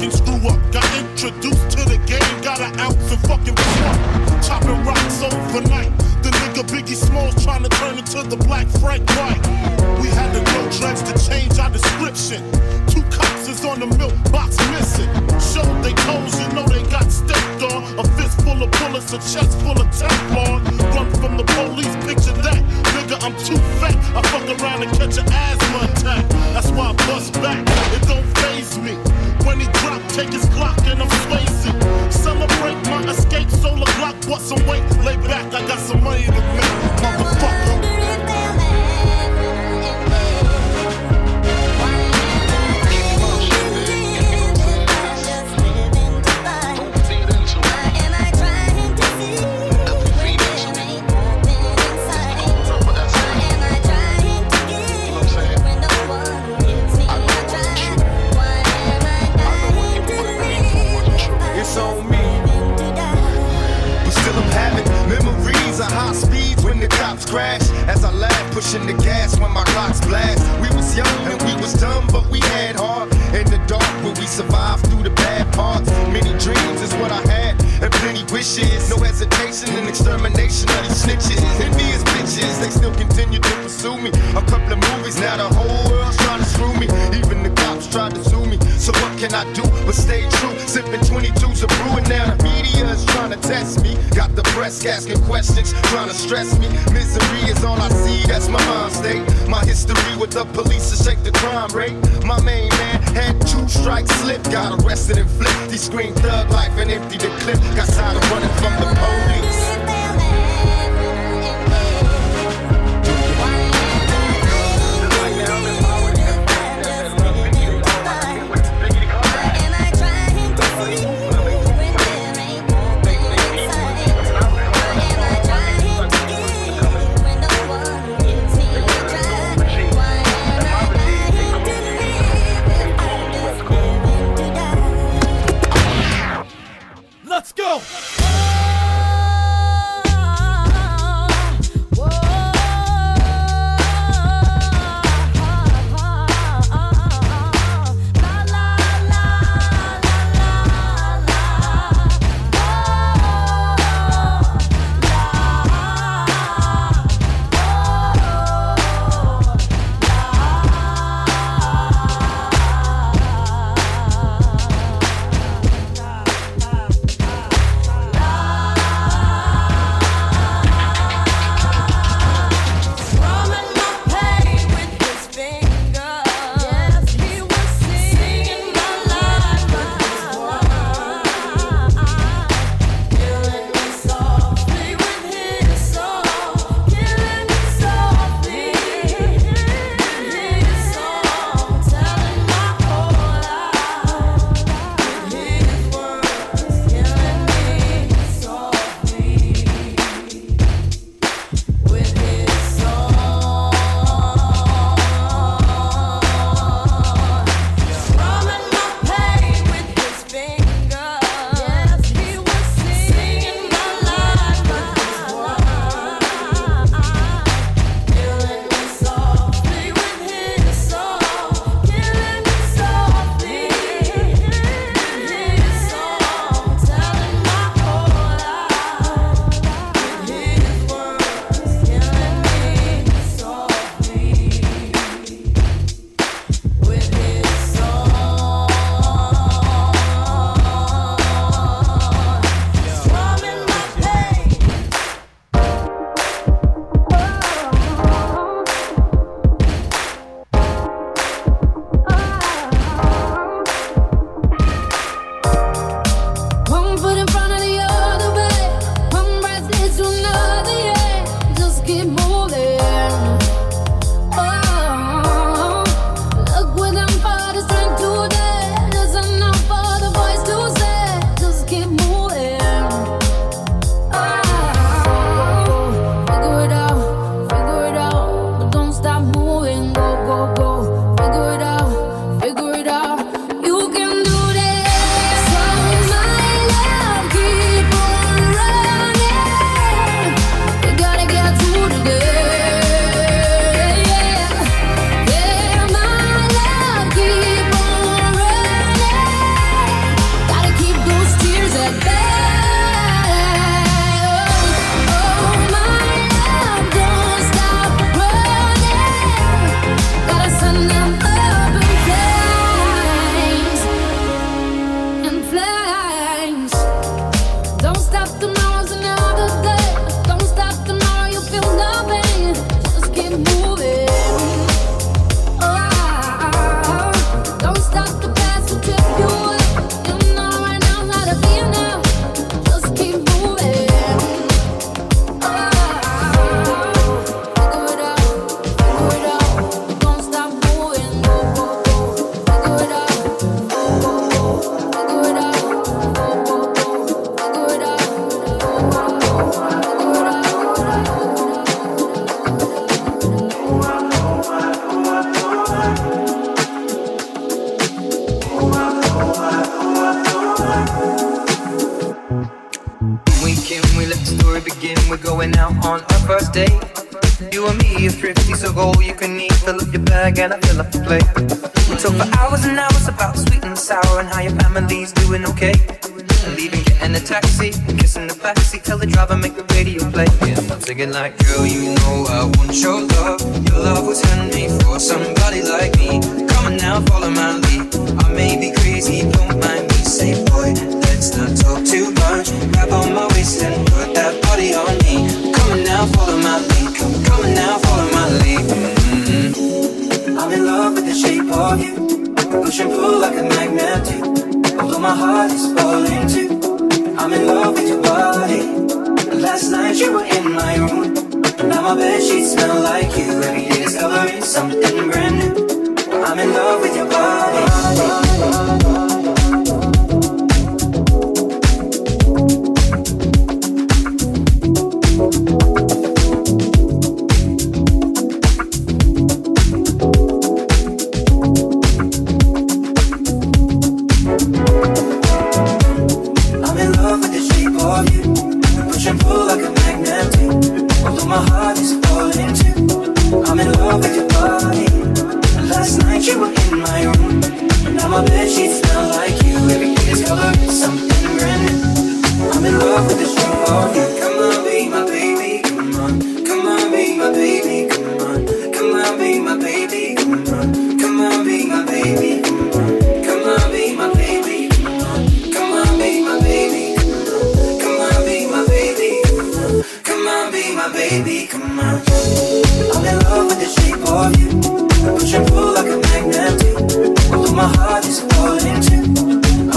fucking screw up. Got introduced to the game, got an ounce of fucking swamp. Chopping rocks overnight. The nigga Biggie Smalls trying to turn into the black Frank White. We had to grow dreads to change our description. Two cops is on the milk box missing. Showed they toes, you know they got stepped on. A fist full of bullets, a chest full of Teflon. Run from the police, picture that. Nigga, I'm too fat. I fuck around and catch an asthma attack. That's why I bust back. It don't faze me. When he drop, take his Glock and I'm swayzy. Celebrate my escape, solar clock, bust some weight, lay back. I got some money to make, motherfucker. Crash. As I laugh, pushing the gas when my Glocks blast. We was young and we was dumb, but we had heart. In the dark, where we survived through the bad parts. Many dreams is what I had, and plenty wishes. No hesitation and extermination of these snitches. Envious bitches, they still continue to pursue me. A couple of movies, now the whole world's trying to screw me. Even the cops tried to sue me. So what can I do but stay true? Sipping 22s of brewing now. The media is trying to test me. Got the press asking questions, trying to stress me. Misery is all I see, that's my mind state. My history with the police to shake the crime rate. My main man had two strikes slip, got arrested and flipped. He screamed thug life and emptied the clip. Got tired of running from the police.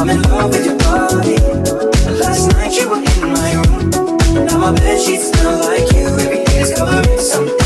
I'm in love with you. my bed sheets smell like you. Every day's covering something.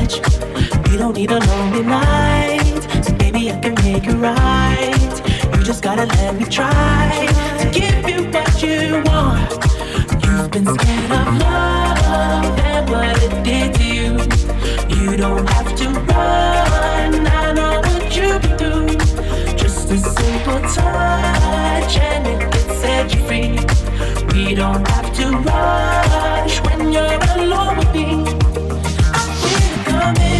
much. You don't need a lonely night. So maybe I can make it right. You just gotta let me try to give you what you want. You've been scared of love and what it did to you. You don't have to run. I know what you've do. Just a simple touch and it can set you free. We don't have to rush when you're alone with me coming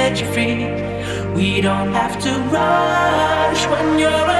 set you free. We don't have to rush when you're.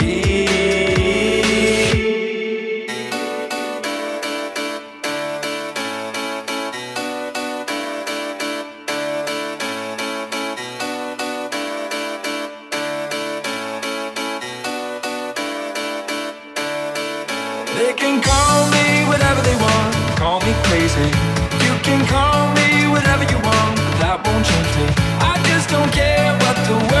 They can call me whatever they want, call me crazy. You can call me whatever you want, but that won't change me. I just don't care what the world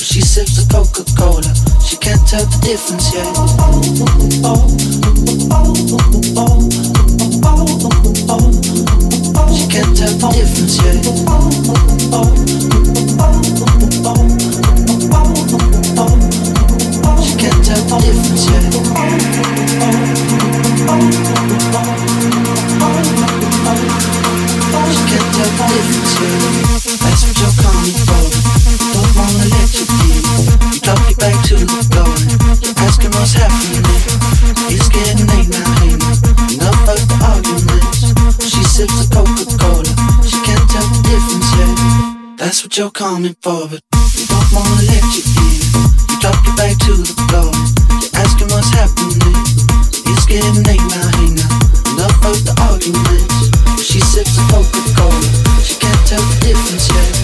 She sips of Coca-Cola. She can't tell the difference yet. She can't tell the difference yet. She can't tell the difference yet. She can't tell the difference yet. That's what you're You're coming for, but we don't wanna let you in. You drop your back to the floor. You're asking what's happening. It's getting late now, hey now. Enough of the arguments. She sips the Coca-Cola. She can't tell the difference yet.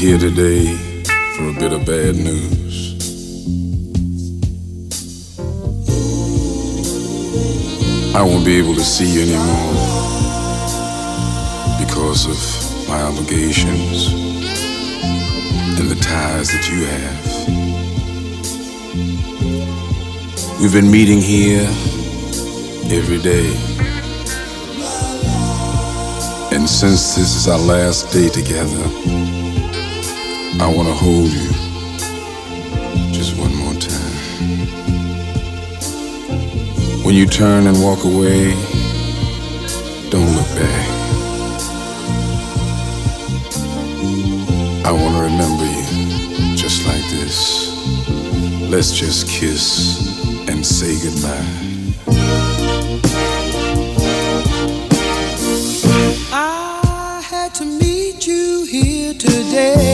here today for a bit of bad news. I won't be able to see you anymore because of my obligations and the ties that you have. We've been meeting here every day. And since this is our last day together, I want to hold you just one more time. When you turn and walk away, don't look back. I want to remember you just like this. Let's just kiss and say goodbye. I had to meet you here today.